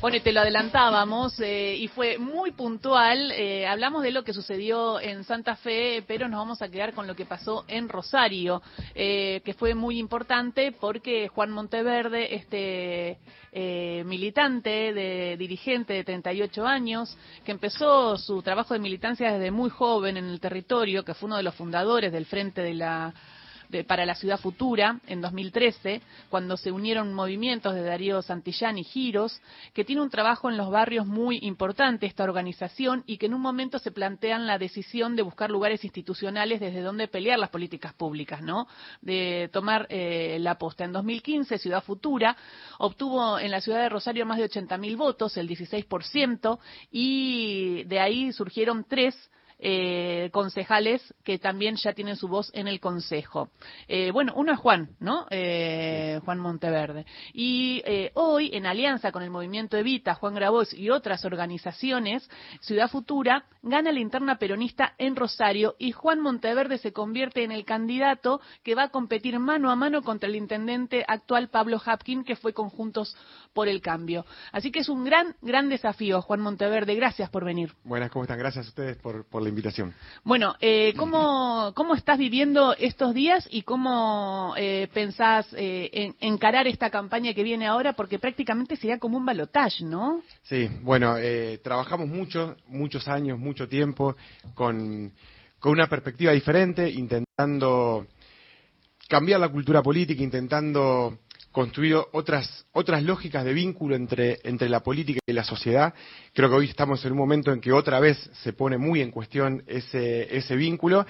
Bueno, y te lo adelantábamos eh, y fue muy puntual. Eh, hablamos de lo que sucedió en Santa Fe, pero nos vamos a quedar con lo que pasó en Rosario, eh, que fue muy importante porque Juan Monteverde, este militante, de dirigente de 38 años, que empezó su trabajo de militancia desde muy joven en el territorio, que fue uno de los fundadores del Frente de la para la Ciudad Futura en 2013, cuando se unieron movimientos de Darío Santillán y Giros, que tiene un trabajo en los barrios muy importante esta organización y que en un momento se plantean la decisión de buscar lugares institucionales desde donde pelear las políticas públicas, ¿no? De tomar eh, la posta. En 2015, Ciudad Futura obtuvo en la ciudad de Rosario más de 80.000 votos, el 16%, y de ahí surgieron tres eh, concejales que también ya tienen su voz en el Consejo. Eh, bueno, uno es Juan, ¿no? Eh, Juan Monteverde. Y eh, hoy, en alianza con el Movimiento Evita, Juan Grabois y otras organizaciones, Ciudad Futura gana la interna peronista en Rosario y Juan Monteverde se convierte en el candidato que va a competir mano a mano contra el intendente actual Pablo Hapkin, que fue Conjuntos por el Cambio. Así que es un gran, gran desafío, Juan Monteverde. Gracias por venir. Buenas, ¿cómo están? Gracias a ustedes por, por la invitación. Bueno, eh, ¿cómo, ¿cómo estás viviendo estos días y cómo eh, pensás eh, en, encarar esta campaña que viene ahora? Porque prácticamente sería como un balotage, ¿no? Sí, bueno, eh, trabajamos mucho, muchos años, mucho tiempo, con, con una perspectiva diferente, intentando cambiar la cultura política, intentando construido otras, otras lógicas de vínculo entre, entre la política y la sociedad. Creo que hoy estamos en un momento en que otra vez se pone muy en cuestión ese, ese vínculo.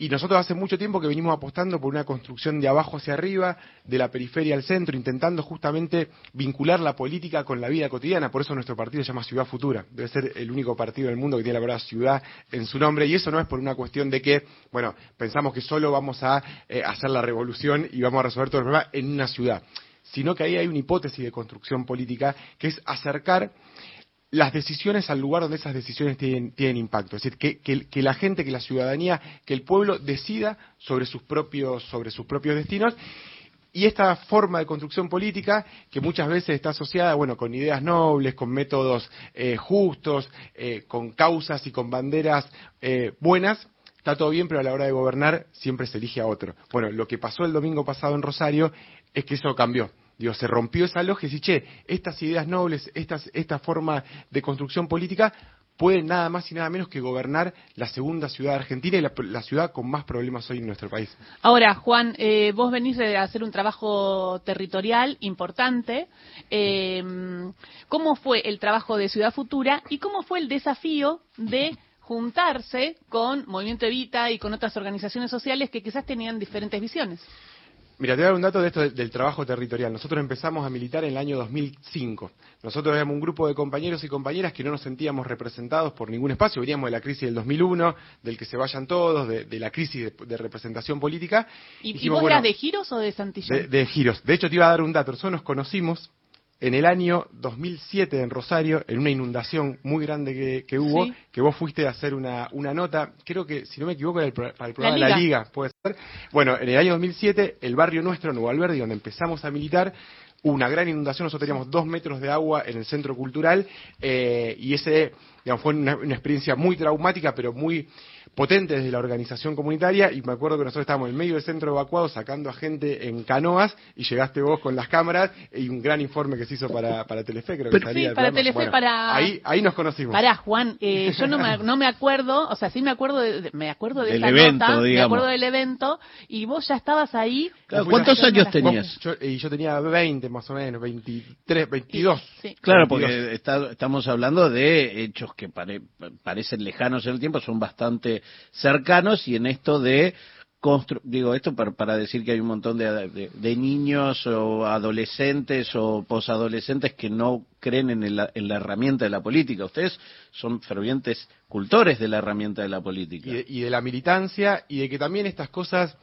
Y nosotros hace mucho tiempo que venimos apostando por una construcción de abajo hacia arriba, de la periferia al centro, intentando justamente vincular la política con la vida cotidiana. Por eso nuestro partido se llama Ciudad Futura. Debe ser el único partido del mundo que tiene la palabra ciudad en su nombre. Y eso no es por una cuestión de que, bueno, pensamos que solo vamos a eh, hacer la revolución y vamos a resolver todo el problema en una ciudad sino que ahí hay una hipótesis de construcción política que es acercar las decisiones al lugar donde esas decisiones tienen, impacto. Es decir, que, la gente, que la ciudadanía, que el pueblo decida sobre sus propios, sobre sus propios destinos. Y esta forma de construcción política, que muchas veces está asociada, bueno, con ideas nobles, con métodos eh, justos, eh, con causas y con banderas eh, buenas, está todo bien, pero a la hora de gobernar siempre se elige a otro. Bueno, lo que pasó el domingo pasado en Rosario es que eso cambió. Digo, se rompió esa lógica y che, estas ideas nobles, estas, esta forma de construcción política pueden nada más y nada menos que gobernar la segunda ciudad argentina y la, la ciudad con más problemas hoy en nuestro país. Ahora, Juan, eh, vos venís de hacer un trabajo territorial importante. Eh, ¿Cómo fue el trabajo de Ciudad Futura y cómo fue el desafío de juntarse con Movimiento Evita y con otras organizaciones sociales que quizás tenían diferentes visiones? Mira, te voy a dar un dato de esto del trabajo territorial. Nosotros empezamos a militar en el año 2005. Nosotros éramos un grupo de compañeros y compañeras que no nos sentíamos representados por ningún espacio. Veníamos de la crisis del 2001, del que se vayan todos, de, de la crisis de, de, representación política. ¿Y, Dijimos, ¿y vos bueno, eras de Giros o de Santillán? De, de Giros. De hecho, te iba a dar un dato. Nosotros nos conocimos en el año 2007 en Rosario, en una inundación muy grande que, que hubo, sí. que vos fuiste a hacer una, una, nota, creo que, si no me equivoco, el, para el programa la de la Liga, puede ser. Bueno, en el año 2007, el barrio nuestro, Nuevo Alberdi, donde empezamos a militar, hubo una gran inundación, nosotros teníamos dos metros de agua en el centro cultural, eh, y ese, digamos, fue una, una experiencia muy traumática, pero muy potente desde la organización comunitaria y me acuerdo que nosotros estábamos en medio del centro evacuado sacando a gente en canoas y llegaste vos con las cámaras y un gran informe que se hizo para, para Telefe, creo que salía. Sí, para Telefe, bueno, para... Ahí, ahí nos conocimos. Para Juan, eh, yo no me, no me acuerdo, o sea, sí me acuerdo de, me acuerdo de del esa evento, nota, digamos. me acuerdo del evento y vos ya estabas ahí. Claro, ¿Cuántos años tenías? Vos, yo, y yo tenía 20 más o menos, 23, 22. Sí, sí. Claro, 22. porque está, estamos hablando de hechos que pare, parecen lejanos en el tiempo, son bastante cercanos y en esto de digo esto para, para, decir que hay un montón de, de, niños o adolescentes o posadolescentes que no creen en, el, en, la herramienta de la política. Ustedes son fervientes cultores de la herramienta de la política. Y de la militancia y de que también estas cosas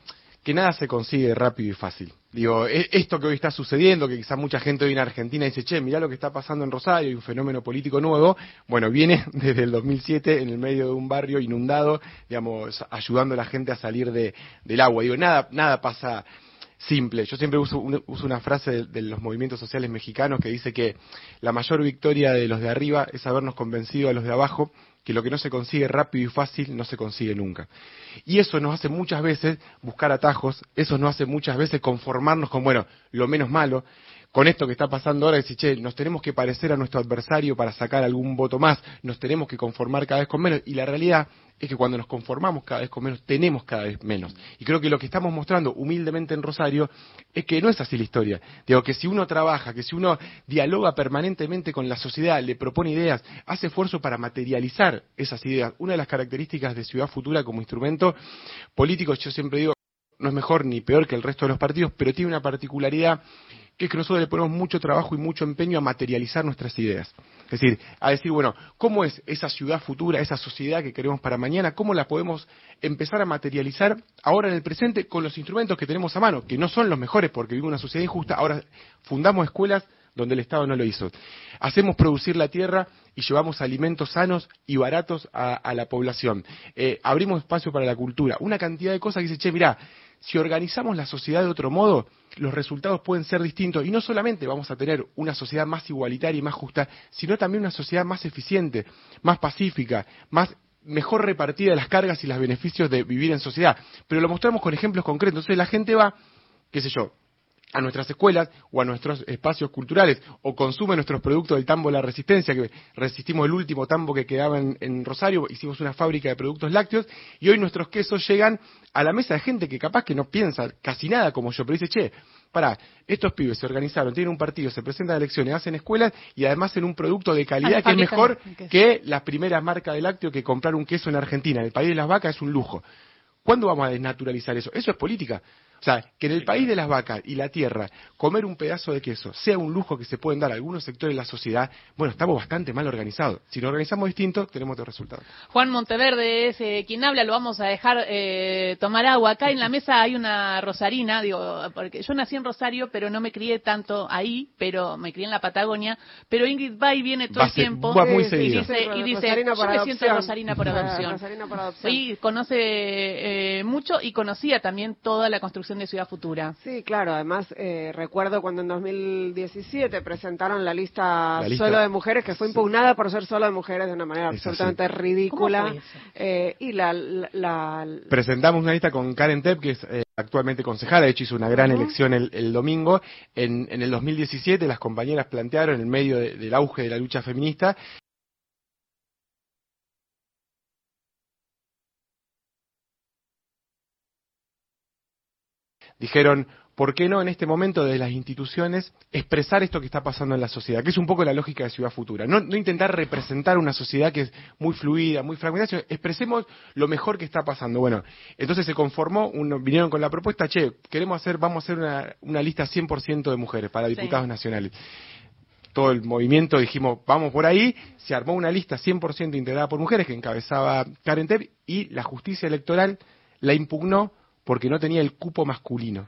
que nada se consigue rápido y fácil. Digo, e, esto que hoy está sucediendo, que quizá mucha gente hoy en Argentina dice, che, mirá lo que está pasando en Rosario, hay un fenómeno político nuevo, bueno, viene desde el 2007 en el medio de un barrio inundado, digamos, ayudando a la gente a salir de, del agua. Digo, nada, nada pasa simple. Yo siempre uso, una frase de, los movimientos sociales mexicanos que dice que la mayor victoria de los de arriba es habernos convencido a los de abajo que lo que no se consigue rápido y fácil no se consigue nunca. Y eso nos hace muchas veces buscar atajos, eso nos hace muchas veces conformarnos con, bueno, lo menos malo, con esto que está pasando ahora, decir, che, nos tenemos que parecer a nuestro adversario para sacar algún voto más, nos tenemos que conformar cada vez con menos, y la realidad es que cuando nos conformamos cada vez con menos, tenemos cada vez menos. Y creo que lo que estamos mostrando humildemente en Rosario es que no es así la historia. Digo, que si uno trabaja, que si uno dialoga permanentemente con la sociedad, le propone ideas, hace esfuerzo para materializar esas ideas. Una de las características de Ciudad Futura como instrumento político, yo siempre digo, no es mejor ni peor que el resto de los partidos, pero tiene una particularidad que es que nosotros le ponemos mucho trabajo y mucho empeño a materializar nuestras ideas. Es decir, a decir, bueno, ¿cómo es esa ciudad futura, esa sociedad que queremos para mañana? ¿Cómo la podemos empezar a materializar ahora en el presente con los instrumentos que tenemos a mano, que no son los mejores porque vivimos una sociedad injusta? Ahora fundamos escuelas donde el Estado no lo hizo. Hacemos producir la tierra y llevamos alimentos sanos y baratos a, la población. Eh, abrimos espacio para la cultura. Una cantidad de cosas que dice, che, mira, si organizamos la sociedad de otro modo, los resultados pueden ser distintos y no solamente vamos a tener una sociedad más igualitaria y más justa, sino también una sociedad más eficiente, más pacífica, más mejor repartida las cargas y los beneficios de vivir en sociedad. Pero lo mostramos con ejemplos concretos. Entonces la gente va, qué sé yo, a nuestras escuelas o a nuestros espacios culturales o consume nuestros productos del tambo La Resistencia, que resistimos el último tambo que quedaba en, Rosario, hicimos una fábrica de productos lácteos y hoy nuestros quesos llegan a la mesa de gente que capaz que no piensa casi nada como yo, pero dice, che, para, estos pibes se organizaron, tienen un partido, se presentan a elecciones, hacen escuelas y además en un producto de calidad que es mejor que la primera marca de lácteo que comprar un queso en Argentina. En el país de las vacas es un lujo. ¿Cuándo vamos a desnaturalizar eso? Eso es política. O sea, que en el país de las vacas y la tierra, comer un pedazo de queso sea un lujo que se pueden dar a algunos sectores de la sociedad, bueno, estamos bastante mal organizados. Si nos organizamos distinto, tenemos otro resultado. Juan Monteverde es eh, quien habla, lo vamos a dejar eh, tomar agua. Acá en la mesa hay una rosarina, digo, porque yo nací en Rosario, pero no me crié tanto ahí, pero me crié en la Patagonia. Pero Ingrid va y viene todo el tiempo. muy y dice, y dice yo me siento rosarina por adopción. Sí, conoce eh, mucho y conocía también toda la construcción de Ciudad Futura. Sí, claro. Además, eh, recuerdo cuando en 2017 presentaron la lista, solo de mujeres, que fue impugnada por ser solo de mujeres de una manera absolutamente ridícula. Eh, y la, Presentamos una lista con Karen Tepp, que es eh, actualmente concejala, de hecho hizo una gran elección el, domingo. En, el 2017 las compañeras plantearon, en medio del auge de la lucha feminista, dijeron, ¿por qué no en este momento desde las instituciones expresar esto que está pasando en la sociedad? Que es un poco la lógica de Ciudad Futura. No, intentar representar una sociedad que es muy fluida, muy fragmentada, sino expresemos lo mejor que está pasando. Bueno, entonces se conformó, vinieron con la propuesta, che, queremos hacer, vamos a hacer una, una lista 100% de mujeres para diputados nacionales todo el movimiento dijimos, vamos por ahí, se armó una lista 100% integrada por mujeres que encabezaba Karen Tepp y la justicia electoral la impugnó porque no tenía el cupo masculino.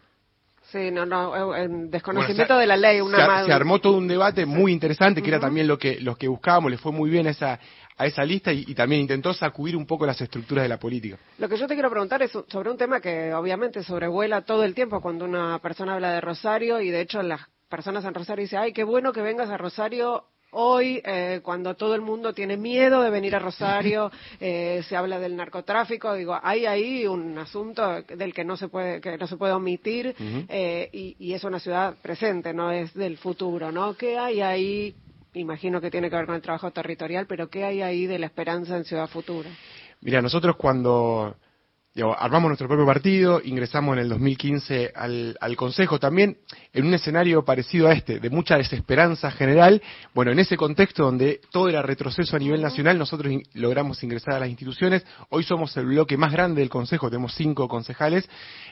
Sí, no, no, eh, en desconocimiento de la ley. Una se, armó todo un debate muy interesante, que era también lo que, los que buscábamos, le fue muy bien a esa, a esa lista y, también intentó sacudir un poco las estructuras de la política. Lo que yo te quiero preguntar es sobre un tema que obviamente sobrevuela todo el tiempo cuando una persona habla de Rosario y de hecho las personas en Rosario dicen, ay, qué bueno que vengas a Rosario Hoy, eh, cuando todo el mundo tiene miedo de venir a Rosario, eh, se habla del narcotráfico. Digo, hay ahí un asunto del que no se puede que no se puede omitir eh, y, y, es una ciudad presente, no es del futuro, ¿no? ¿Qué hay ahí? Imagino que tiene que ver con el trabajo territorial, pero ¿qué hay ahí de la esperanza en Ciudad Futura? Mira, nosotros cuando armamos nuestro propio partido, ingresamos en el 2015 al, al, Consejo también, en un escenario parecido a este, de mucha desesperanza general. Bueno, en ese contexto donde todo era retroceso a nivel nacional, nosotros logramos ingresar a las instituciones. Hoy somos el bloque más grande del Consejo, tenemos cinco concejales.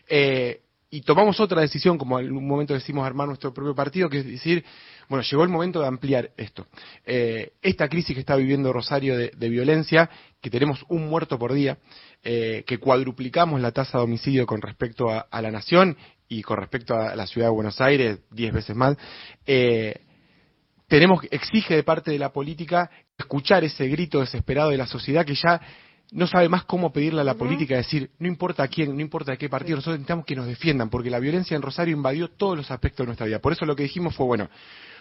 Eh, y tomamos otra decisión, como en un momento decimos armar nuestro propio partido, que es decir, bueno, llegó el momento de ampliar esto. Eh, esta crisis que está viviendo Rosario de, violencia, que tenemos un muerto por día, eh, que cuadruplicamos la tasa de homicidio con respecto a, la nación y con respecto a la ciudad de Buenos Aires, diez veces más, eh, tenemos, exige de parte de la política escuchar ese grito desesperado de la sociedad que ya no sabe más cómo pedirle a la política, decir, no importa a quién, no importa a qué partido, nosotros necesitamos que nos defiendan, porque la violencia en Rosario invadió todos los aspectos de nuestra vida. Por eso lo que dijimos fue, bueno,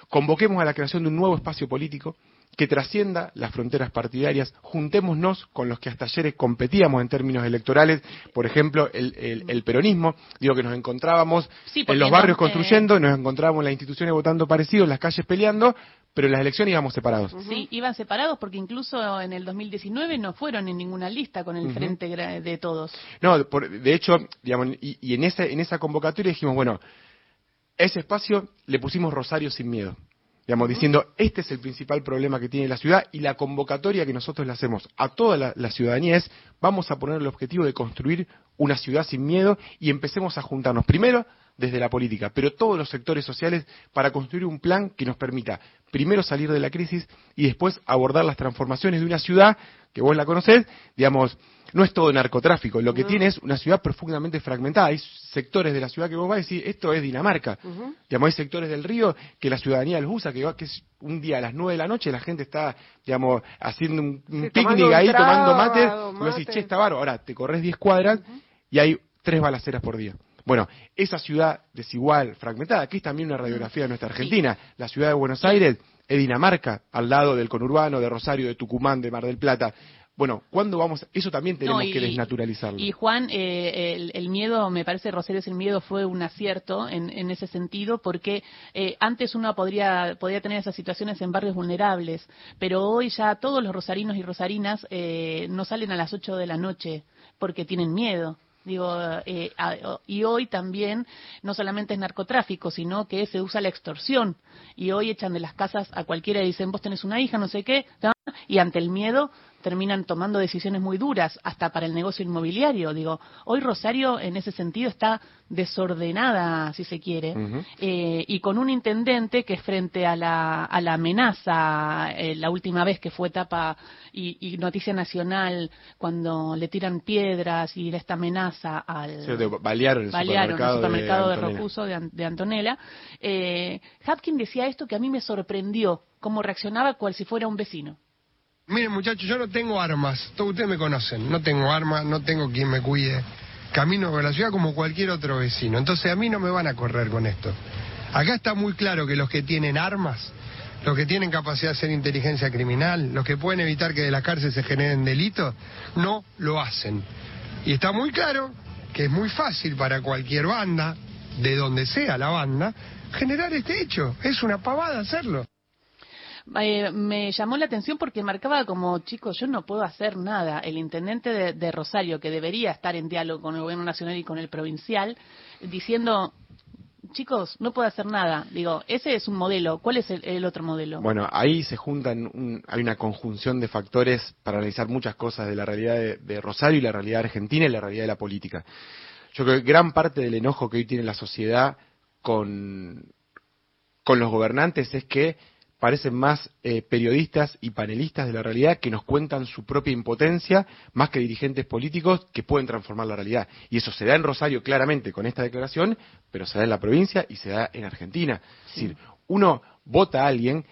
convoquemos a la creación de un nuevo espacio político que trascienda las fronteras partidarias, juntémonos con los que hasta ayer competíamos en términos electorales, por ejemplo, el, peronismo, digo que nos encontrábamos en los barrios construyendo, nos encontrábamos en las instituciones votando parecidos, en las calles peleando, pero en las elecciones íbamos separados. Sí, iban separados porque incluso en el 2019 no fueron en ninguna lista con el frente de todos. No, de hecho, digamos, y, y en, esa, en esa convocatoria dijimos, bueno, ese espacio le pusimos Rosario sin miedo digamos, diciendo, este es el principal problema que tiene la ciudad y la convocatoria que nosotros le hacemos a toda la, ciudadanía es, vamos a poner el objetivo de construir una ciudad sin miedo y empecemos a juntarnos, primero desde la política, pero todos los sectores sociales para construir un plan que nos permita primero salir de la crisis y después abordar las transformaciones de una ciudad que vos la conocés, digamos, no es todo narcotráfico, lo que tiene es una ciudad profundamente fragmentada. Hay sectores de la ciudad que vos vas a decir, esto es Dinamarca. Digamos, hay sectores del río que la ciudadanía los usa, que, que es un día a las nueve de la noche, la gente está, digamos, haciendo un, picnic ahí, tomando mate, y vos decís, che, está baro. Ahora, te corres diez cuadras y hay tres balaceras por día. Bueno, esa ciudad desigual, fragmentada, aquí es también una radiografía de nuestra Argentina. La ciudad de Buenos Aires es Dinamarca, al lado del conurbano, de Rosario, de Tucumán, de Mar del Plata. Bueno, ¿cuándo vamos? Eso también tenemos que desnaturalizarlo. Y Juan, eh, el, miedo, me parece, Rosario, el miedo fue un acierto en, ese sentido, porque eh, antes uno podría, podría tener esas situaciones en barrios vulnerables, pero hoy ya todos los rosarinos y rosarinas eh, no salen a las 8 de la noche porque tienen miedo. Digo, eh, y hoy también no solamente es narcotráfico, sino que se usa la extorsión. Y hoy echan de las casas a cualquiera y dicen, vos tenés una hija, no sé qué, y ante el miedo terminan tomando decisiones muy duras, hasta para el negocio inmobiliario. Digo, hoy Rosario en ese sentido está desordenada, si se quiere, eh, y con un intendente que frente a la, a la amenaza, eh, la última vez que fue tapa y, noticia nacional, cuando le tiran piedras y esta amenaza al... Sí, balearon el supermercado, de, Rocuso, de, Antonella. Eh, Hapkin decía esto que a mí me sorprendió, cómo reaccionaba cual si fuera un vecino. Miren muchachos, yo no tengo armas, todos ustedes me conocen, no tengo armas, no tengo quien me cuide, camino por la ciudad como cualquier otro vecino, entonces a mí no me van a correr con esto. Acá está muy claro que los que tienen armas, los que tienen capacidad de hacer inteligencia criminal, los que pueden evitar que de la cárcel se generen delitos, no lo hacen. Y está muy claro que es muy fácil para cualquier banda, de donde sea la banda, generar este hecho. Es una pavada hacerlo. Eh, me llamó la atención porque marcaba como, chicos, yo no puedo hacer nada. El intendente de, Rosario, que debería estar en diálogo con el gobierno nacional y con el provincial, diciendo, chicos, no puedo hacer nada. Digo, ese es un modelo. ¿Cuál es el, otro modelo? Bueno, ahí se juntan, hay una conjunción de factores para analizar muchas cosas de la realidad de, de, Rosario y la realidad argentina y la realidad de la política. Yo creo que gran parte del enojo que hoy tiene la sociedad con, con los gobernantes es que parecen más eh, periodistas y panelistas de la realidad que nos cuentan su propia impotencia más que dirigentes políticos que pueden transformar la realidad. Y eso se da en Rosario claramente con esta declaración, pero se da en la provincia y se da en Argentina. Es decir, uno vota a alguien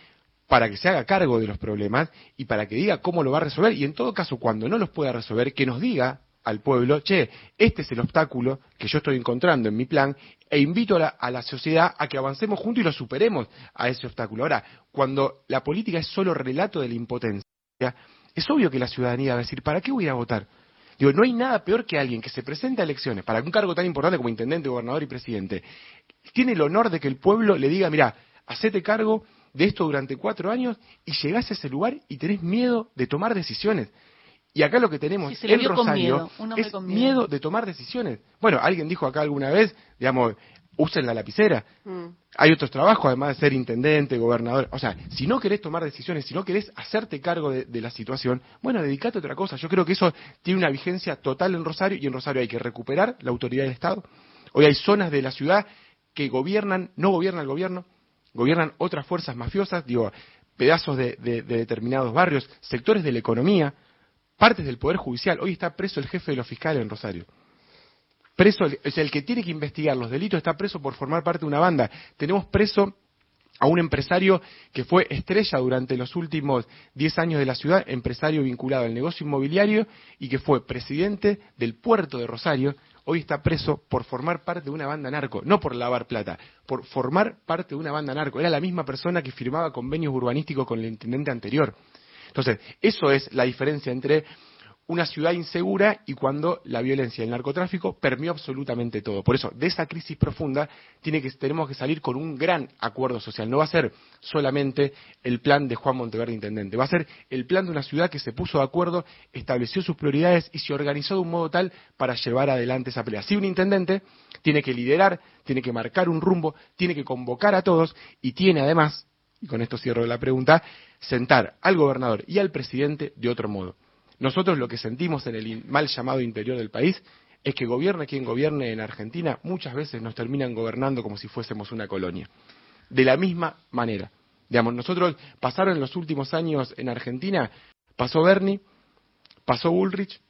para que se haga cargo de los problemas y para que diga cómo lo va a resolver y en todo caso cuando no los pueda resolver que nos diga al pueblo, che, este es el obstáculo que yo estoy encontrando en mi plan e invito a la, sociedad a que avancemos juntos y lo superemos a ese obstáculo. Ahora, cuando la política es solo relato de la impotencia, es obvio que la ciudadanía va a decir, ¿para qué voy a votar? Digo, no hay nada peor que alguien que se presenta a elecciones para un cargo tan importante como intendente, gobernador y presidente, tiene el honor de que el pueblo le diga, mira, hacete cargo de esto durante cuatro años y llegás a ese lugar y tenés miedo de tomar decisiones. Y acá lo que tenemos en Rosario es miedo. de tomar decisiones. Bueno, alguien dijo acá alguna vez, digamos, usen la lapicera. Mm. Hay otros trabajos, además de ser intendente, gobernador. O sea, si no querés tomar decisiones, si no querés hacerte cargo de, la situación, bueno, dedicate a otra cosa. Yo creo que eso tiene una vigencia total en Rosario y en Rosario hay que recuperar la autoridad del Estado. Hoy hay zonas de la ciudad que gobiernan, no gobierna el gobierno, gobiernan otras fuerzas mafiosas, digo, pedazos de determinados barrios, sectores de la economía partes del Poder Judicial. Hoy está preso el jefe de los fiscales en Rosario. Preso, o sea, el que tiene que investigar los delitos está preso por formar parte de una banda. Tenemos preso a un empresario que fue estrella durante los últimos 10 años de la ciudad, empresario vinculado al negocio inmobiliario y que fue presidente del puerto de Rosario, hoy está preso por formar parte de una banda narco, no por lavar plata, por formar parte de una banda narco. Era la misma persona que firmaba convenios urbanísticos con el intendente anterior. Entonces, eso es la diferencia entre una ciudad insegura y cuando la violencia y el narcotráfico permeó absolutamente todo. Por eso, de esa crisis profunda tiene que, tenemos que salir con un gran acuerdo social. No va a ser solamente el plan de Juan Monteverde Intendente, va a ser el plan de una ciudad que se puso de acuerdo, estableció sus prioridades y se organizó de un modo tal para llevar adelante esa pelea. Si un intendente tiene que liderar, tiene que marcar un rumbo, tiene que convocar a todos y tiene además, y con esto cierro la pregunta, sentar al gobernador y al presidente de otro modo. Nosotros lo que sentimos en el mal llamado interior del país es que gobierne quien gobierne en Argentina, muchas veces nos terminan gobernando como si fuésemos una colonia. De la misma manera. Digamos, nosotros pasaron en los últimos años en Argentina, pasó Bernie, pasó Bullrich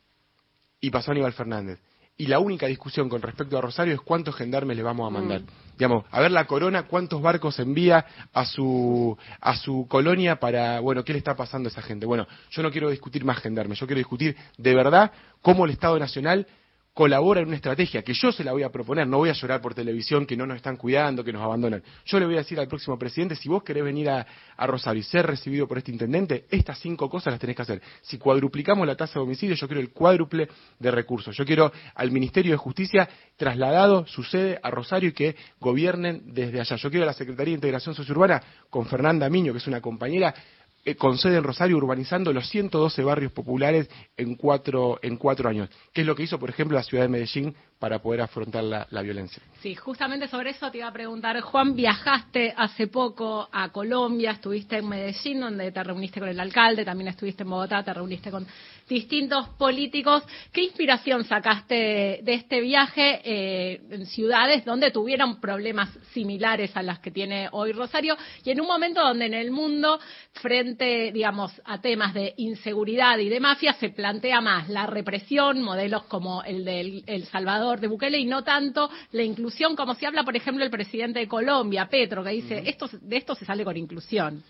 y pasó Aníbal Fernández y la única discusión con respecto a Rosario es cuántos gendarmes le vamos a mandar. Mm. Digamos, a ver la corona, cuántos barcos envía a su, a su colonia para, bueno, ¿qué le está pasando a esa gente? Bueno, yo no quiero discutir más gendarmes, yo quiero discutir de verdad cómo el Estado Nacional colabora en una estrategia que yo se la voy a proponer, no voy a llorar por televisión que no nos están cuidando, que nos abandonan. Yo le voy a decir al próximo presidente, si vos querés venir a, Rosario y ser recibido por este intendente, estas cinco cosas las tenés que hacer. Si cuadruplicamos la tasa de homicidio, yo quiero el cuádruple de recursos. Yo quiero al Ministerio de Justicia trasladado su sede a Rosario y que gobiernen desde allá. Yo quiero a la Secretaría de Integración Sociourbana con Fernanda Miño, que es una compañera eh, con sede en Rosario urbanizando los 112 barrios populares en cuatro, en cuatro años, que es lo que hizo, por ejemplo, la ciudad de Medellín para poder afrontar la, violencia. Sí, justamente sobre eso te iba a preguntar, Juan, viajaste hace poco a Colombia, estuviste en Medellín, donde te reuniste con el alcalde, también estuviste en Bogotá, te reuniste con distintos políticos. ¿Qué inspiración sacaste de este viaje eh, en ciudades donde tuvieron problemas similares a las que tiene hoy Rosario y en un momento donde en el mundo, frente, digamos, a temas de inseguridad y de mafia, se plantea más la represión, modelos como el de El Salvador, de Bukele y no tanto la inclusión como si habla, por ejemplo, el presidente de Colombia, Petro, que dice, esto, de esto se sale con inclusión.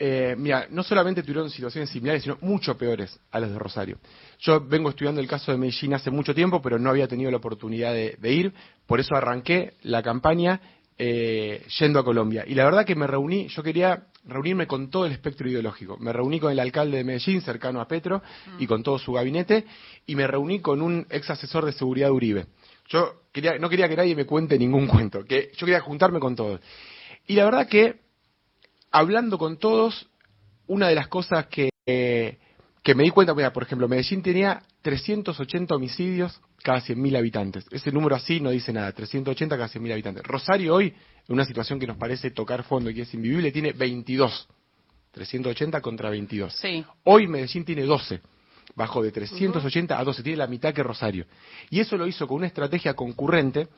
Eh, mira, no solamente tuvieron situaciones similares, sino mucho peores a las de Rosario. Yo vengo estudiando el caso de Medellín hace mucho tiempo, pero no había tenido la oportunidad de, ir, por eso arranqué la campaña eh, yendo a Colombia. Y la verdad que me reuní, yo quería reunirme con todo el espectro ideológico. Me reuní con el alcalde de Medellín, cercano a Petro, y con todo su gabinete, y me reuní con un ex asesor de seguridad de Uribe. Yo quería, no quería que nadie me cuente ningún cuento, que yo quería juntarme con todos. Y la verdad que, hablando con todos, una de las cosas que, que me di cuenta, mira, por ejemplo, Medellín tenía 380 homicidios cada 100.000 habitantes. Ese número así no dice nada, 380 cada 100.000 habitantes. Rosario hoy, en una situación que nos parece tocar fondo y que es invivible, tiene 22. 380 contra 22. Sí. Hoy Medellín tiene 12. Bajó de 380 a 12, tiene la mitad que Rosario. Y eso lo hizo con una estrategia concurrente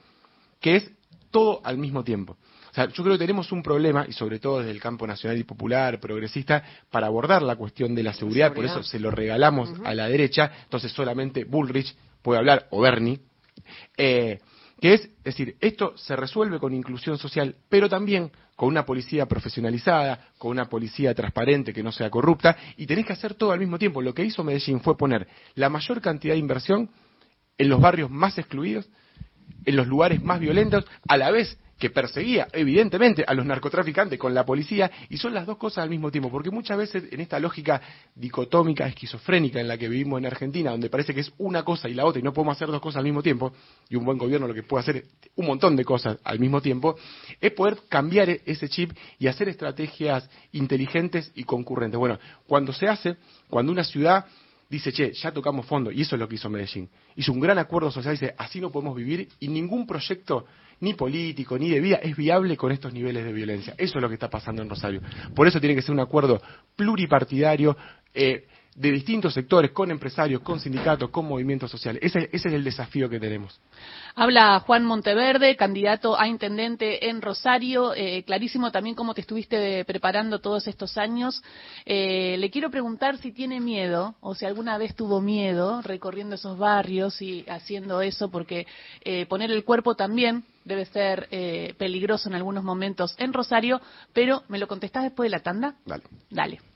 que es todo al mismo tiempo. O sea, yo creo que tenemos un problema, y sobre todo desde el campo nacional y popular, progresista, para abordar la cuestión de la seguridad, por eso se lo regalamos a la derecha, entonces solamente Bullrich puede hablar, o Bernie, eh, que es, es decir, esto se resuelve con inclusión social, pero también con una policía profesionalizada, con una policía transparente que no sea corrupta, y tenés que hacer todo al mismo tiempo. Lo que hizo Medellín fue poner la mayor cantidad de inversión en los barrios más excluidos, en los lugares más violentos, a la vez que perseguía evidentemente a los narcotraficantes con la policía y son las dos cosas al mismo tiempo, porque muchas veces en esta lógica dicotómica, esquizofrénica en la que vivimos en Argentina, donde parece que es una cosa y la otra y no podemos hacer dos cosas al mismo tiempo, y un buen gobierno lo que puede hacer un montón de cosas al mismo tiempo, es poder cambiar ese chip y hacer estrategias inteligentes y concurrentes. Bueno, cuando se hace, cuando una ciudad dice, che, ya tocamos fondo, y eso es lo que hizo Medellín. Hizo un gran acuerdo social, dice, así no podemos vivir, y ningún proyecto, ni político, ni de vida, es viable con estos niveles de violencia. Eso es lo que está pasando en Rosario. Por eso tiene que ser un acuerdo pluripartidario, eh, de distintos sectores, con empresarios, con sindicatos, con movimientos sociales. Ese, ese es el desafío que tenemos. Habla Juan Monteverde, candidato a intendente en Rosario. Eh, clarísimo también cómo te estuviste preparando todos estos años. Eh, le quiero preguntar si tiene miedo o si alguna vez tuvo miedo recorriendo esos barrios y haciendo eso, porque eh, poner el cuerpo también debe ser peligroso en algunos momentos en Rosario, pero ¿me lo contestás después de la tanda? Dale. Dale.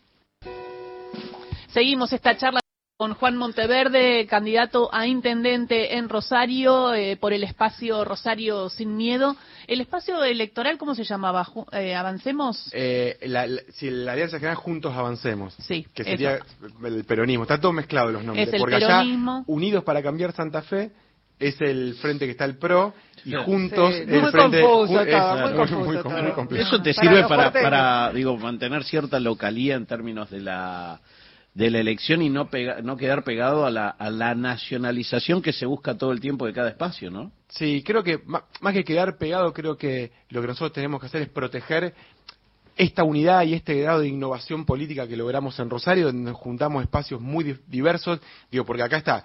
Seguimos esta charla con Juan Monteverde, candidato a intendente en Rosario eh, por el espacio Rosario Sin Miedo. ¿El espacio electoral cómo se llamaba? Eh, ¿Avancemos? Eh, la, si la Alianza General Juntos Avancemos. Sí. Que sería el peronismo. Está todo mezclado los nombres. Es el porque peronismo. allá, Unidos para Cambiar Santa Fe, es el frente que está el PRO y juntos Sí, el muy frente confuso es- todo, muy es confuso muy, todo. muy complejo. Eso te Para sirve para, porteños. para, digo, mantener cierta localía en términos de la de la elección y no pega- no quedar pegado a la, a la nacionalización que se busca todo el tiempo de cada espacio, ¿no? Sí, creo que más que quedar pegado, creo que lo que nosotros tenemos que hacer es proteger esta unidad y este grado de innovación política que logramos en Rosario, donde juntamos espacios muy di- diversos, digo, porque acá está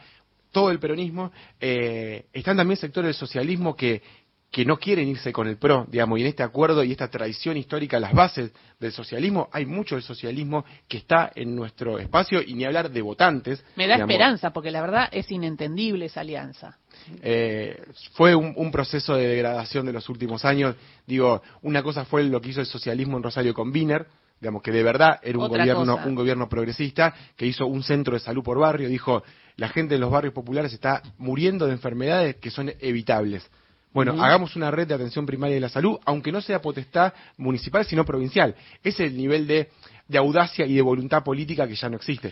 todo el peronismo, eh, están también sectores del socialismo que, que no quieren irse con el PRO, digamos, y en este acuerdo y esta tradición histórica, las bases del socialismo, hay mucho del socialismo que está en nuestro espacio, y ni hablar de votantes. Me da digamos. esperanza, porque la verdad es inentendible esa alianza. Eh, fue un, un proceso de degradación de los últimos años. Digo, una cosa fue lo que hizo el socialismo en Rosario con Wiener, digamos que de verdad era un Otra gobierno, cosa. un gobierno progresista que hizo un centro de salud por barrio. Dijo, la gente de los barrios populares está muriendo de enfermedades que son evitables. Bueno, hagamos una red de atención primaria de la salud, aunque no sea potestad municipal, sino provincial. Ese es el nivel de, de audacia y de voluntad política que ya no existe.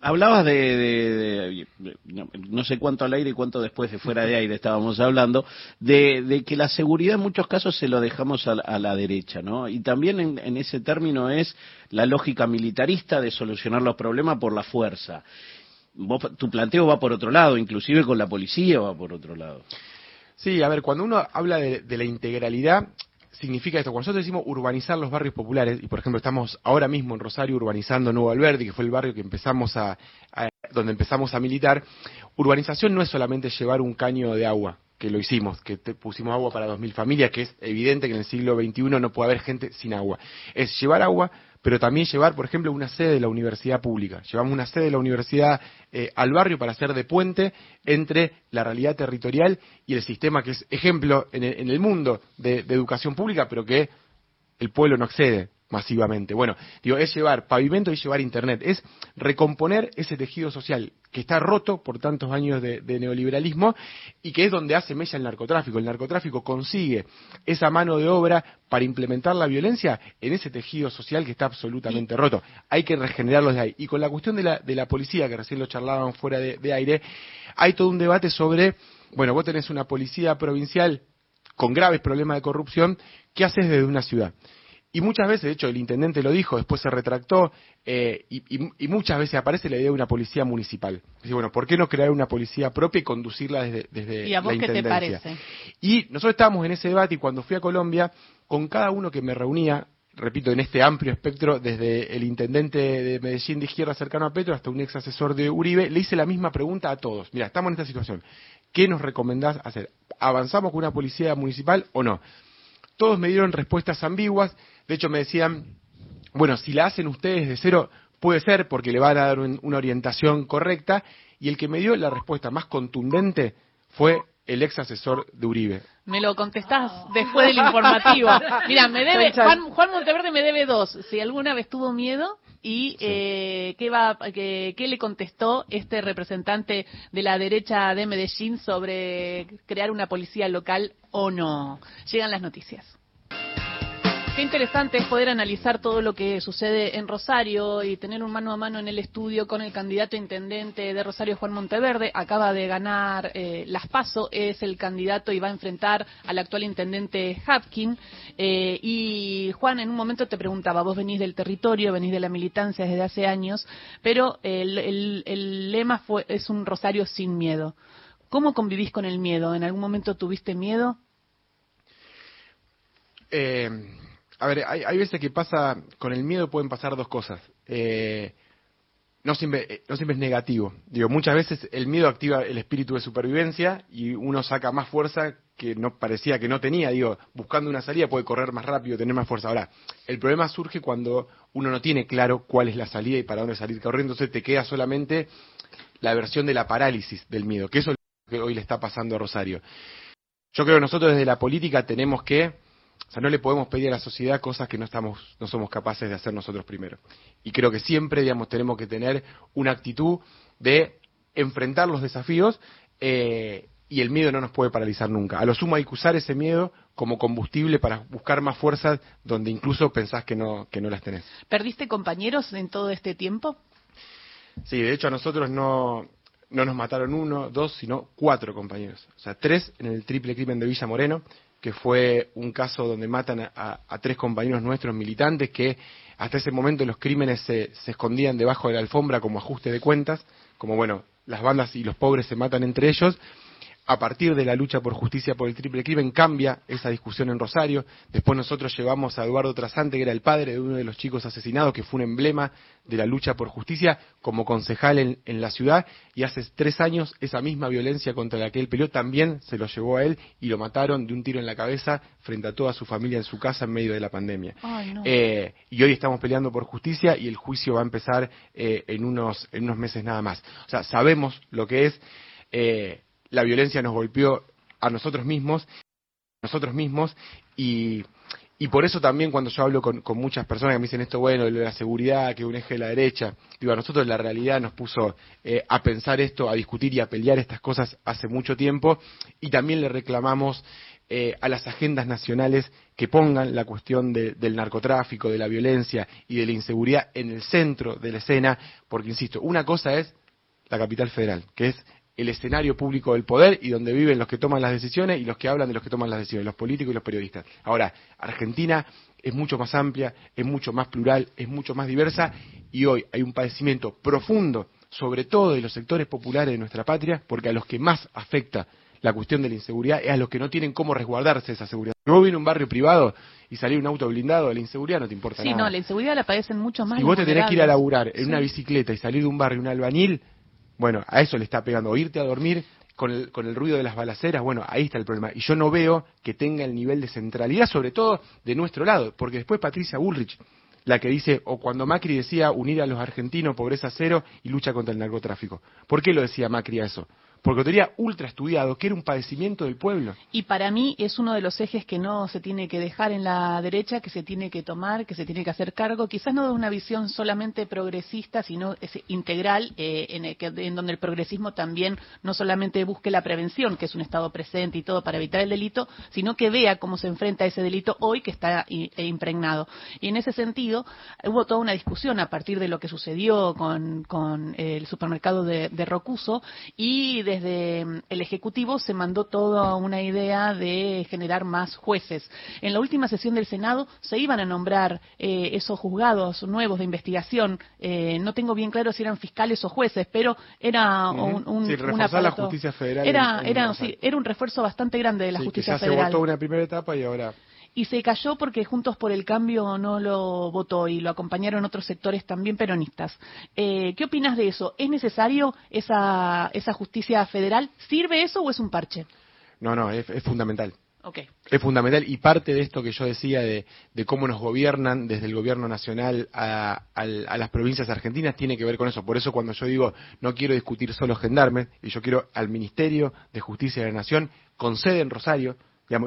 Hablabas de, de- de- de- no, no sé cuánto al aire y cuánto después de fuera de aire estábamos hablando, de, de que la seguridad en muchos casos se lo dejamos a, la- a la derecha, ¿no? Y también en, en ese término es la lógica militarista de solucionar los problemas por la fuerza. Vos- tu planteo va por otro lado, inclusive con la policía va por otro lado. Sí, a ver, cuando uno habla de, la integralidad, significa esto. Cuando nosotros decimos urbanizar los barrios populares, y por ejemplo estamos ahora mismo en Rosario urbanizando Nuevo Alberdi, que fue el barrio que empezamos a- donde empezamos a militar, urbanización no es solamente llevar un caño de agua, que lo hicimos, que pusimos agua para 2.000 familias, que es evidente que en el siglo XXI no puede haber gente sin agua. Es llevar agua, pero también llevar, por ejemplo, una sede de la universidad pública. Llevamos una sede de la universidad eh, al barrio para hacer de puente entre la realidad territorial y el sistema que es ejemplo en el, en el mundo de educación pública, pero que el pueblo no accede masivamente. Bueno, digo, es llevar pavimento y llevar internet, es recomponer ese tejido social que está roto por tantos años de, neoliberalismo y que es donde hace mella el narcotráfico. El narcotráfico consigue esa mano de obra para implementar la violencia en ese tejido social que está absolutamente roto. Hay que regenerarlo de ahí. Y con la cuestión de la, de la policía, que recién lo charlaban fuera de, de aire, hay todo un debate sobre, bueno, vos tenés una policía provincial con graves problemas de corrupción, ¿qué haces desde una ciudad? Y muchas veces, de hecho, el intendente lo dijo, después se retractó, eh, y, y- y muchas veces aparece la idea de una policía municipal. Dice, bueno, ¿por qué no crear una policía propia y conducirla desde, desde ¿Y a vos la qué te intendencia? parece? Y nosotros estábamos en ese debate y cuando fui a Colombia, con cada uno que me reunía, repito, en este amplio espectro, desde el intendente de Medellín de izquierda cercano a Petro hasta un ex asesor de Uribe, le hice la misma pregunta a todos. Mira, estamos en esta situación. ¿Qué nos recomendás hacer? ¿Avanzamos con una policía municipal o no? Todos me dieron respuestas ambiguas. De hecho, me decían, bueno, si la hacen ustedes de cero, puede ser porque le van a dar un- una orientación correcta. Y el que me dio la respuesta más contundente fue el ex asesor de Uribe. Me lo contestás después del informativo. Mira, me debe. Juan, Juan Monteverde me debe dos. Si alguna vez tuvo miedo y eh, ¿qué, va, qué, qué le contestó este representante de la derecha de Medellín sobre crear una policía local o no. Llegan las noticias. Qué interesante es poder analizar todo lo que sucede en Rosario y tener un mano a mano en el estudio con el candidato intendente de Rosario, Juan Monteverde. Acaba de ganar eh, las PASO, es el candidato y va a enfrentar al actual intendente Hapkin. Eh, y Juan, en un momento te preguntaba, vos venís del territorio, venís de la militancia desde hace años, pero el lema fue, es un Rosario sin miedo. ¿Cómo convivís con el miedo? ¿En algún momento tuviste miedo? Eh, a ver, hay, hay veces que pasa, con el miedo pueden pasar dos cosas. Eh, no siempre, eh, no siempre es negativo. Digo, muchas veces el miedo activa el espíritu de supervivencia y uno saca más fuerza que no parecía que no tenía. Digo, buscando una salida puede correr más rápido, tener más fuerza. Ahora, el problema surge cuando uno no tiene claro cuál es la salida y para dónde salir corriendo, entonces te queda solamente la versión de la parálisis del miedo, que eso es lo que hoy le está pasando a Rosario. Yo creo que nosotros desde la política tenemos que sea, no le podemos pedir a la sociedad cosas que no estamos, no somos capaces de hacer nosotros primero. Y creo que siempre, digamos, tenemos que tener una actitud de enfrentar los desafíos eh, y el miedo no nos puede paralizar nunca. A lo sumo hay que usar ese miedo como combustible para buscar más fuerzas donde incluso pensás que no, que no las tenés. ¿Perdiste compañeros en todo este tiempo? Sí, de hecho a nosotros no, no nos mataron uno, dos, sino cuatro compañeros. O sea, tres en el triple crimen de Villa Moreno, que fue un caso donde matan a, tres compañeros nuestros militantes que hasta ese momento los crímenes se escondían debajo de la alfombra como ajuste de cuentas, como bueno, las bandas y los pobres se matan entre ellos, a partir de la lucha por justicia por el triple crimen cambia esa discusión en Rosario. Después nosotros llevamos a Eduardo Trasante, que era el padre de uno de los chicos asesinados, que fue un emblema de la lucha por justicia, como concejal en, en la ciudad. Y hace tres años esa misma violencia contra la que él peleó también se lo llevó a él y lo mataron de un tiro en la cabeza frente a toda su familia en su casa en medio de la pandemia. Ay, no. Eh, y hoy estamos peleando por justicia y el juicio va a empezar eh, en, unos, en unos meses nada más. O sea, sabemos lo que es. Eh, la violencia nos golpeó a nosotros mismos, nosotros mismos, y, y por eso también cuando yo hablo con, con, muchas personas que me dicen esto, bueno, la seguridad, que un eje de la derecha, digo, a nosotros la realidad nos puso eh, a pensar esto, a discutir y a pelear estas cosas hace mucho tiempo, y también le reclamamos eh, a las agendas nacionales que pongan la cuestión de, del narcotráfico, de la violencia y de la inseguridad en el centro de la escena, porque, insisto, una cosa es la capital federal, que es el escenario público del poder y donde viven los que toman las decisiones y los que hablan de los que toman las decisiones, los políticos y los periodistas. Ahora, Argentina es mucho más amplia, es mucho más plural, es mucho más diversa y hoy hay un padecimiento profundo, sobre todo de los sectores populares de nuestra patria, porque a los que más afecta la cuestión de la inseguridad es a los que no tienen cómo resguardarse esa seguridad. Si vos vienes a un barrio privado y salir un auto blindado, la inseguridad no te importa sí, nada. Sí, no, la inseguridad la padecen mucho más. Si vos te tenés que ir a laburar en sí. una bicicleta y salir de un barrio un albañil, bueno, a eso le está pegando. O irte a dormir con el, con el ruido de las balaceras, bueno, ahí está el problema. Y yo no veo que tenga el nivel de centralidad, sobre todo de nuestro lado, porque después Patricia Bullrich, la que dice, o cuando Macri decía unir a los argentinos, pobreza cero y lucha contra el narcotráfico. ¿Por qué lo decía Macri a eso? Porque lo tenía ultra estudiado, que era un padecimiento del pueblo. Y para mí es uno de los ejes que no se tiene que dejar en la derecha, que se tiene que tomar, que se tiene que hacer cargo, quizás no de una visión solamente progresista, sino es integral, eh, en, el que, en donde el progresismo también no solamente busque la prevención, que es un Estado presente y todo para evitar el delito, sino que vea cómo se enfrenta a ese delito hoy que está impregnado. Y en ese sentido, hubo toda una discusión a partir de lo que sucedió con, el supermercado de Rocuso y de desde el Ejecutivo se mandó toda una idea de generar más jueces. En la última sesión del Senado se iban a nombrar eh, esos juzgados nuevos de investigación. Eh, no tengo bien claro si eran fiscales o jueces, pero era Uh -huh. un, un, sí, la justicia federal. Era, en, en era, sí, era un refuerzo bastante grande de la sí, justicia que ya federal. Se votó una primera etapa y ahora y se cayó porque Juntos por el Cambio no lo votó y lo acompañaron otros sectores también peronistas. Eh, ¿Qué opinas de eso? ¿Es necesario esa, esa justicia federal? ¿Sirve eso o es un parche? No, no, es, es fundamental. Okay. Es fundamental y parte de esto que yo decía de, de cómo nos gobiernan desde el gobierno nacional a, a, a, las provincias argentinas tiene que ver con eso. Por eso cuando yo digo no quiero discutir solo gendarmes y yo quiero al Ministerio de Justicia de la Nación con sede en Rosario,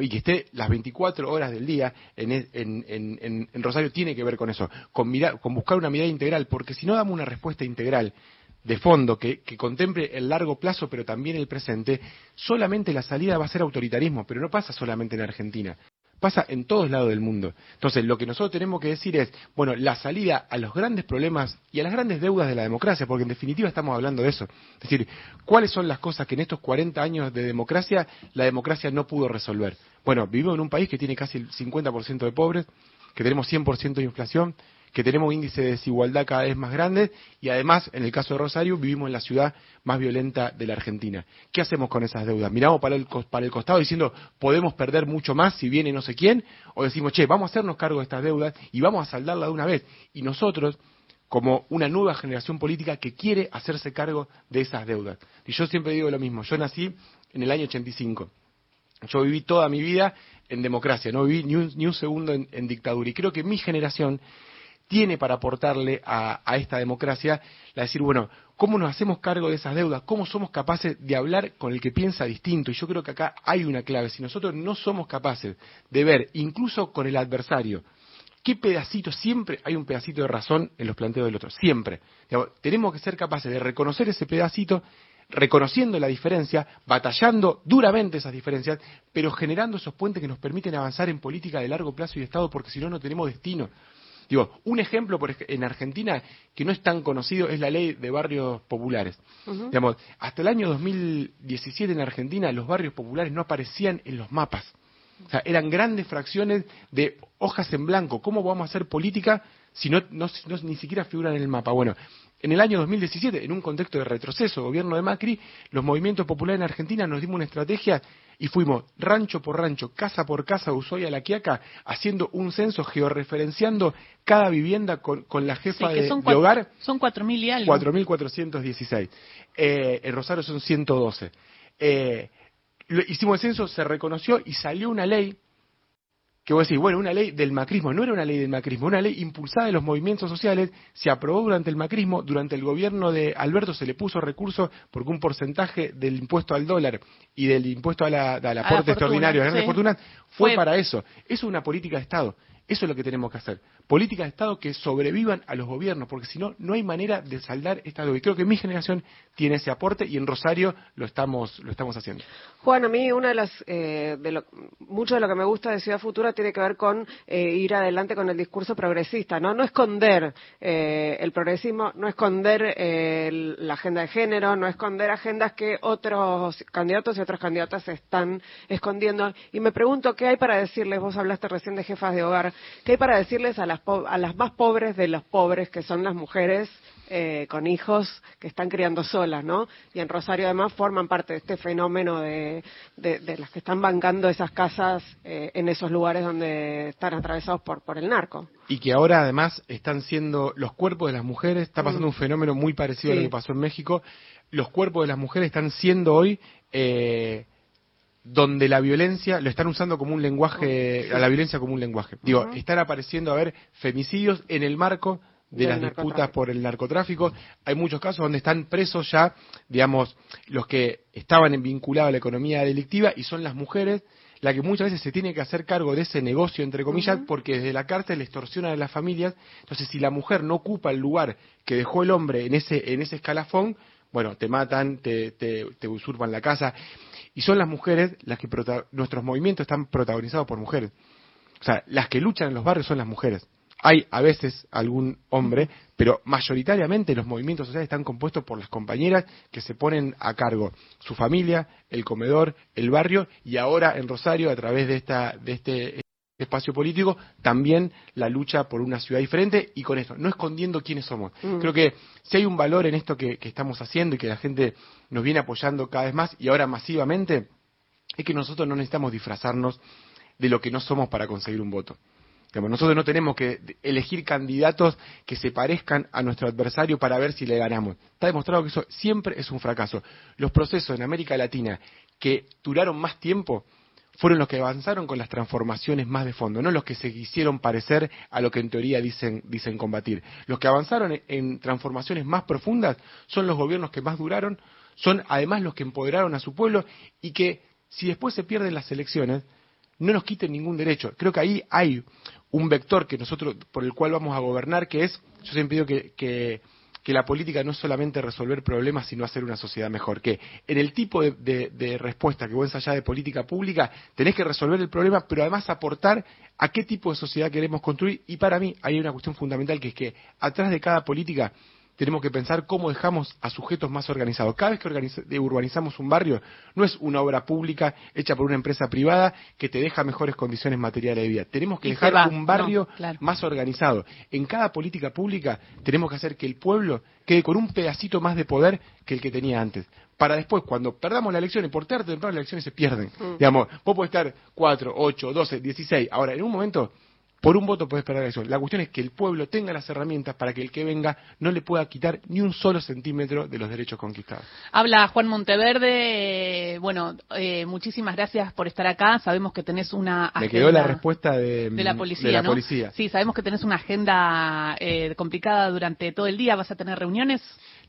y que esté las 24 horas del día en, en, en, Rosario tiene que ver con eso, con, mirar, con buscar una mirada integral, porque si no damos una respuesta integral de fondo que, contemple el largo plazo pero también el presente, solamente la salida va a ser autoritarismo, pero no pasa solamente en Argentina. Pasa en todos lados del mundo. Entonces, lo que nosotros tenemos que decir es, bueno, la salida a los grandes problemas y a las grandes deudas de la democracia, porque en definitiva estamos hablando de eso. Es decir, ¿cuáles son las cosas que en estos 40 años de democracia la democracia no pudo resolver? Bueno, vivimos en un país que tiene casi el 50% de pobres, que tenemos 100% de inflación, que tenemos índice de desigualdad cada vez más grande y además, en el caso de Rosario, vivimos en la ciudad más violenta de la Argentina. ¿Qué hacemos con esas deudas? ¿Miramos para el, para el costado diciendo podemos perder mucho más si viene no sé quién? ¿O decimos, che, vamos a hacernos cargo de estas deudas y vamos a saldarla de una vez? Y nosotros, como una nueva generación política que quiere hacerse cargo de esas deudas. Y yo siempre digo lo mismo, yo nací en el año 85. Yo viví toda mi vida en democracia, no viví ni un, ni un segundo en, en, dictadura. Y creo que mi generación tiene para aportarle a, esta democracia la decir, bueno, ¿cómo nos hacemos cargo de esas deudas? ¿Cómo somos capaces de hablar con el que piensa distinto? Y yo creo que acá hay una clave. Si nosotros no somos capaces de ver, incluso con el adversario, qué pedacito, siempre hay un pedacito de razón en los planteos del otro, siempre. Tenemos que ser capaces de reconocer ese pedacito reconociendo la diferencia, batallando duramente esas diferencias, pero generando esos puentes que nos permiten avanzar en política de largo plazo y de Estado, porque si no, no tenemos destino. Digo, un ejemplo por, en Argentina que no es tan conocido es la ley de barrios populares. Uh -huh. Digamos, hasta el año 2017 en Argentina los barrios populares no aparecían en los mapas. O sea, eran grandes fracciones de hojas en blanco. ¿Cómo vamos a hacer política si no, no, no ni siquiera figuran en el mapa? Bueno, en el año 2017, en un contexto de retroceso, gobierno de Macri, los movimientos populares en Argentina nos dimos una estrategia y fuimos rancho por rancho, casa por casa, Ushuaia, La Quiaca, haciendo un censo georreferenciando cada vivienda con, con la jefa sí, de, son de hogar. Son 4.000 y algo. 4.416. Eh, en Rosario son 112. Eh, lo, hicimos el censo, se reconoció y salió una ley que vos decís, bueno, una ley del macrismo, no era una ley del macrismo, una ley impulsada de los movimientos sociales, se aprobó durante el macrismo, durante el gobierno de Alberto se le puso recurso porque un porcentaje del impuesto al dólar y del impuesto a la, al aporte extraordinario a las grandes sí. fortunas fue, Fue- para eso. Eso es una política de Estado. Eso es lo que tenemos que hacer. Políticas de Estado que sobrevivan a los gobiernos, porque si no, no hay manera de saldar esta deuda. Y creo que mi generación tiene ese aporte y en Rosario lo estamos, lo estamos haciendo. Juan, a mí una de las, eh, de lo, mucho de lo que me gusta de Ciudad Futura tiene que ver con eh, ir adelante con el discurso progresista, ¿no? No esconder eh, el progresismo, no esconder eh, la agenda de género, no esconder agendas que otros candidatos y otras candidatas están escondiendo. Y me pregunto, ¿qué hay para decirles? Vos hablaste recién de jefas de hogar. ¿Qué hay para decirles a las, po- a las más pobres de los pobres, que son las mujeres eh, con hijos que están criando solas, ¿no? Y en Rosario además forman parte de este fenómeno de, de, de las que están bancando esas casas eh, en esos lugares donde están atravesados por, por el narco. Y que ahora además están siendo los cuerpos de las mujeres, está pasando Mm. un fenómeno muy parecido a Sí. lo que pasó en México, los cuerpos de las mujeres están siendo hoy eh, donde la violencia lo están usando como un lenguaje, a la violencia como un lenguaje. Digo, están apareciendo a ver femicidios en el marco de las disputas por el narcotráfico. Hay muchos casos donde están presos ya, digamos, los que estaban vinculados a la economía delictiva y son las mujeres las que muchas veces se tiene que hacer cargo de ese negocio, entre comillas, porque desde la cárcel extorsionan a las familias. Entonces, si la mujer no ocupa el lugar que dejó el hombre en ese, en ese escalafón, bueno, te matan, te, te, te usurpan la casa. Y son las mujeres las que nuestros movimientos están protagonizados por mujeres. O sea, las que luchan en los barrios son las mujeres. Hay a veces algún hombre, pero mayoritariamente los movimientos sociales están compuestos por las compañeras que se ponen a cargo su familia, el comedor, el barrio y ahora en Rosario a través de esta de este espacio político también la lucha por una ciudad diferente y con esto, no escondiendo quiénes somos. Mm. Creo que si hay un valor en esto que, que estamos haciendo y que la gente nos viene apoyando cada vez más y ahora masivamente, es que nosotros no necesitamos disfrazarnos de lo que no somos para conseguir un voto. Digamos, nosotros no tenemos que elegir candidatos que se parezcan a nuestro adversario para ver si le ganamos. Está demostrado que eso siempre es un fracaso. Los procesos en América Latina que duraron más tiempo fueron los que avanzaron con las transformaciones más de fondo, no los que se quisieron parecer a lo que en teoría dicen, dicen combatir. Los que avanzaron en, en transformaciones más profundas son los gobiernos que más duraron, son además los que empoderaron a su pueblo y que si después se pierden las elecciones, no nos quiten ningún derecho. Creo que ahí hay un vector que nosotros por el cual vamos a gobernar, que es, yo siempre digo que, que, que la política no es solamente resolver problemas, sino hacer una sociedad mejor. Que en el tipo de, respuesta que vos ensayás de política pública, tenés que resolver el problema, pero además aportar a qué tipo de sociedad queremos construir. Y para mí hay una cuestión fundamental que es que atrás de cada política tenemos que pensar cómo dejamos a sujetos más organizados. Cada vez que de- urbanizamos un barrio, no es una obra pública hecha por una empresa privada que te deja mejores condiciones materiales de vida. Tenemos que Y dejar va. un barrio No, claro. más organizado. En cada política pública tenemos que hacer que el pueblo quede con un pedacito más de poder que el que tenía antes. Para después, cuando perdamos la elección, y por tarde o temprano las elecciones se pierden. Mm. Digamos, vos podés estar 4, 8, 12, 16. Ahora, en un momento por un voto puedes perder la elección. La cuestión es que el pueblo tenga las herramientas para que el que venga no le pueda quitar ni un solo centímetro de los derechos conquistados. Habla Juan Monteverde. eh, bueno, eh, muchísimas gracias por estar acá. Sabemos que tenés una Me agenda quedó la respuesta de, de la policía, de la ¿no? policía. Sí, sabemos que tenés una agenda eh, complicada durante todo el día. ¿Vas a tener reuniones?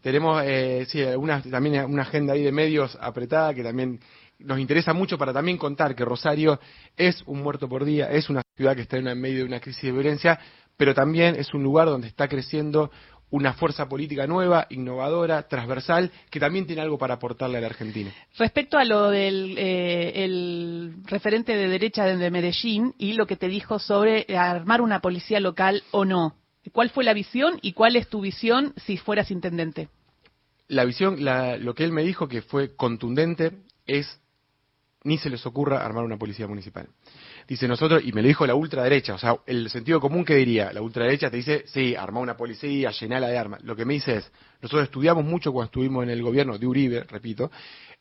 Tenemos eh, sí, una, también una agenda ahí de medios apretada que también nos interesa mucho para también contar que Rosario es un muerto por día, es una ciudad que está en medio de una crisis de violencia, pero también es un lugar donde está creciendo una fuerza política nueva, innovadora, transversal, que también tiene algo para aportarle a la Argentina. Respecto a lo del eh, el referente de derecha de Medellín y lo que te dijo sobre armar una policía local o no. ¿Cuál fue la visión y cuál es tu visión si fueras intendente? La visión, la- lo que él me dijo que fue contundente es ni se les ocurra armar una policía municipal. Dice nosotros, y me lo dijo la ultraderecha, o sea, el sentido común que diría, la ultraderecha te dice, sí, armá una policía, llenala de armas. Lo que me dice es, nosotros estudiamos mucho cuando estuvimos en el gobierno de Uribe, repito,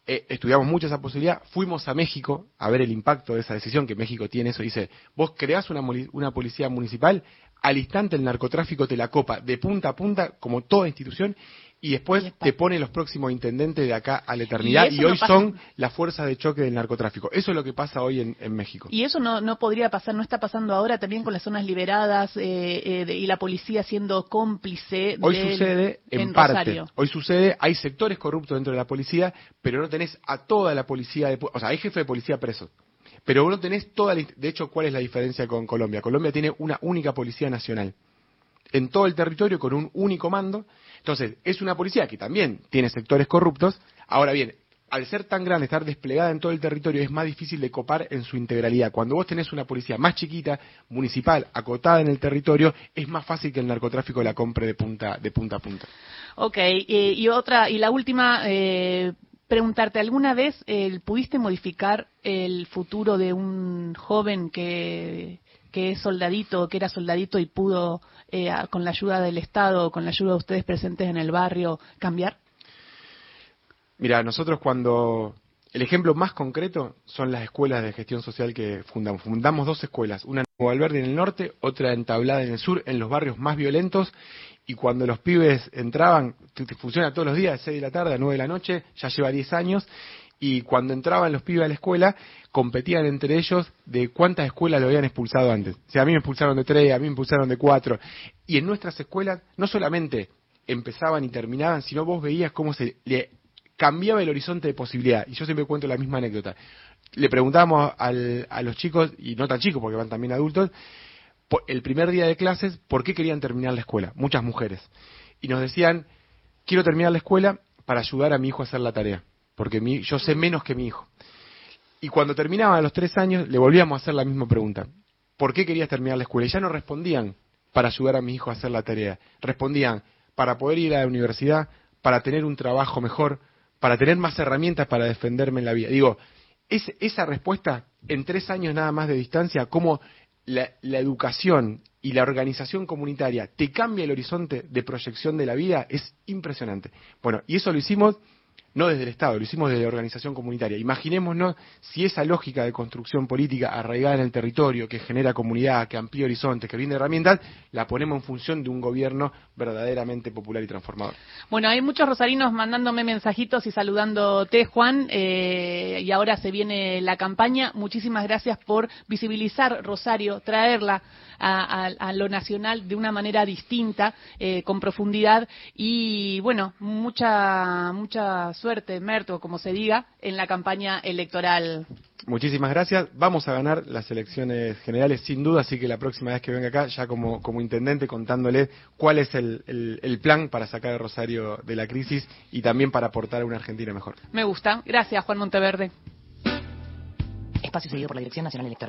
eh, estudiamos mucho esa posibilidad, fuimos a México a ver el impacto de esa decisión que México tiene eso, dice, vos creás una, una policía municipal, al instante el narcotráfico te la copa de punta a punta, como toda institución, y después Y te pone los próximos intendentes de acá a la eternidad, Y y, eso no hoy son la fuerza de choque del narcotráfico. Eso es lo que pasa hoy en, en México. Y eso no, no podría pasar, no está pasando ahora también con las zonas liberadas eh, eh, de- y la policía siendo cómplice Hoy del- sucede en, en parte. Rosario. Hoy sucede, hay sectores corruptos dentro de la policía, pero no tenés a toda la policía, de, o sea, hay jefe de policía preso. Pero vos no tenés toda la, de hecho, ¿cuál es la diferencia con Colombia? Colombia tiene una única policía nacional en todo el territorio con un único mando. Entonces, es una policía que también tiene sectores corruptos. Ahora bien, al ser tan grande, estar desplegada en todo el territorio, es más difícil de copar en su integralidad. Cuando vos tenés una policía más chiquita, municipal, acotada en el territorio, es más fácil que el narcotráfico la compre de punta, de punta a punta. Ok, eh, y otra, y la última, eh, preguntarte, ¿alguna vez eh, pudiste modificar el futuro de un joven que, que es soldadito, que era soldadito y pudo, eh, con la ayuda del Estado, con la ayuda de ustedes presentes en el barrio, cambiar? Mira, nosotros cuando... El ejemplo más concreto son las escuelas de gestión social que fundamos. Fundamos dos escuelas, una en Nuevo Alberdi en el norte, otra en Tablada en el sur, en los barrios más violentos. Y cuando los pibes entraban, funciona todos los días, de 6 de la tarde a 9 de la noche, ya lleva 10 años. Y cuando entraban los pibes a la escuela, competían entre ellos de cuántas escuelas lo habían expulsado antes. O sea, a mí me expulsaron de 3, a mí me expulsaron de 4. Y en nuestras escuelas, no solamente empezaban y terminaban, sino vos veías cómo se le cambiaba el horizonte de posibilidad. Y yo siempre cuento la misma anécdota. Le preguntábamos al- a los chicos, y no tan chicos porque van también adultos, el primer día de clases, ¿por qué querían terminar la escuela? Muchas mujeres. Y nos decían, quiero terminar la escuela para ayudar a mi hijo a hacer la tarea, porque mi- yo sé menos que mi hijo. Y cuando terminaban a los tres años, le volvíamos a hacer la misma pregunta. ¿Por qué querías terminar la escuela? Y ya no respondían para ayudar a mi hijo a hacer la tarea. Respondían para poder ir a la universidad, para tener un trabajo mejor, para tener más herramientas para defenderme en la vida. Digo, es, esa respuesta en tres años nada más de distancia, cómo la, la educación y la organización comunitaria te cambia el horizonte de proyección de la vida, es impresionante. Bueno, y eso lo hicimos no desde el Estado, lo hicimos desde la organización comunitaria. Imaginémonos si esa lógica de construcción política arraigada en el territorio, que genera comunidad, que amplía horizontes, que brinda herramientas, la ponemos en función de un gobierno verdaderamente popular y transformador. Bueno, hay muchos rosarinos mandándome mensajitos y saludándote, Juan, eh, y ahora se viene la campaña. Muchísimas gracias por visibilizar Rosario, traerla a, a- a lo nacional de una manera distinta, eh, con profundidad y, bueno, mucha, mucha suerte, Merto, como se diga, en la campaña electoral. Muchísimas gracias. Vamos a ganar las elecciones generales sin duda, así que la próxima vez que venga acá, ya como, como intendente, contándole cuál es el, el- el plan para sacar a Rosario de la crisis y también para aportar a una Argentina mejor. Me gusta. Gracias, Juan Monteverde. Espacio seguido por la Dirección Nacional Electoral.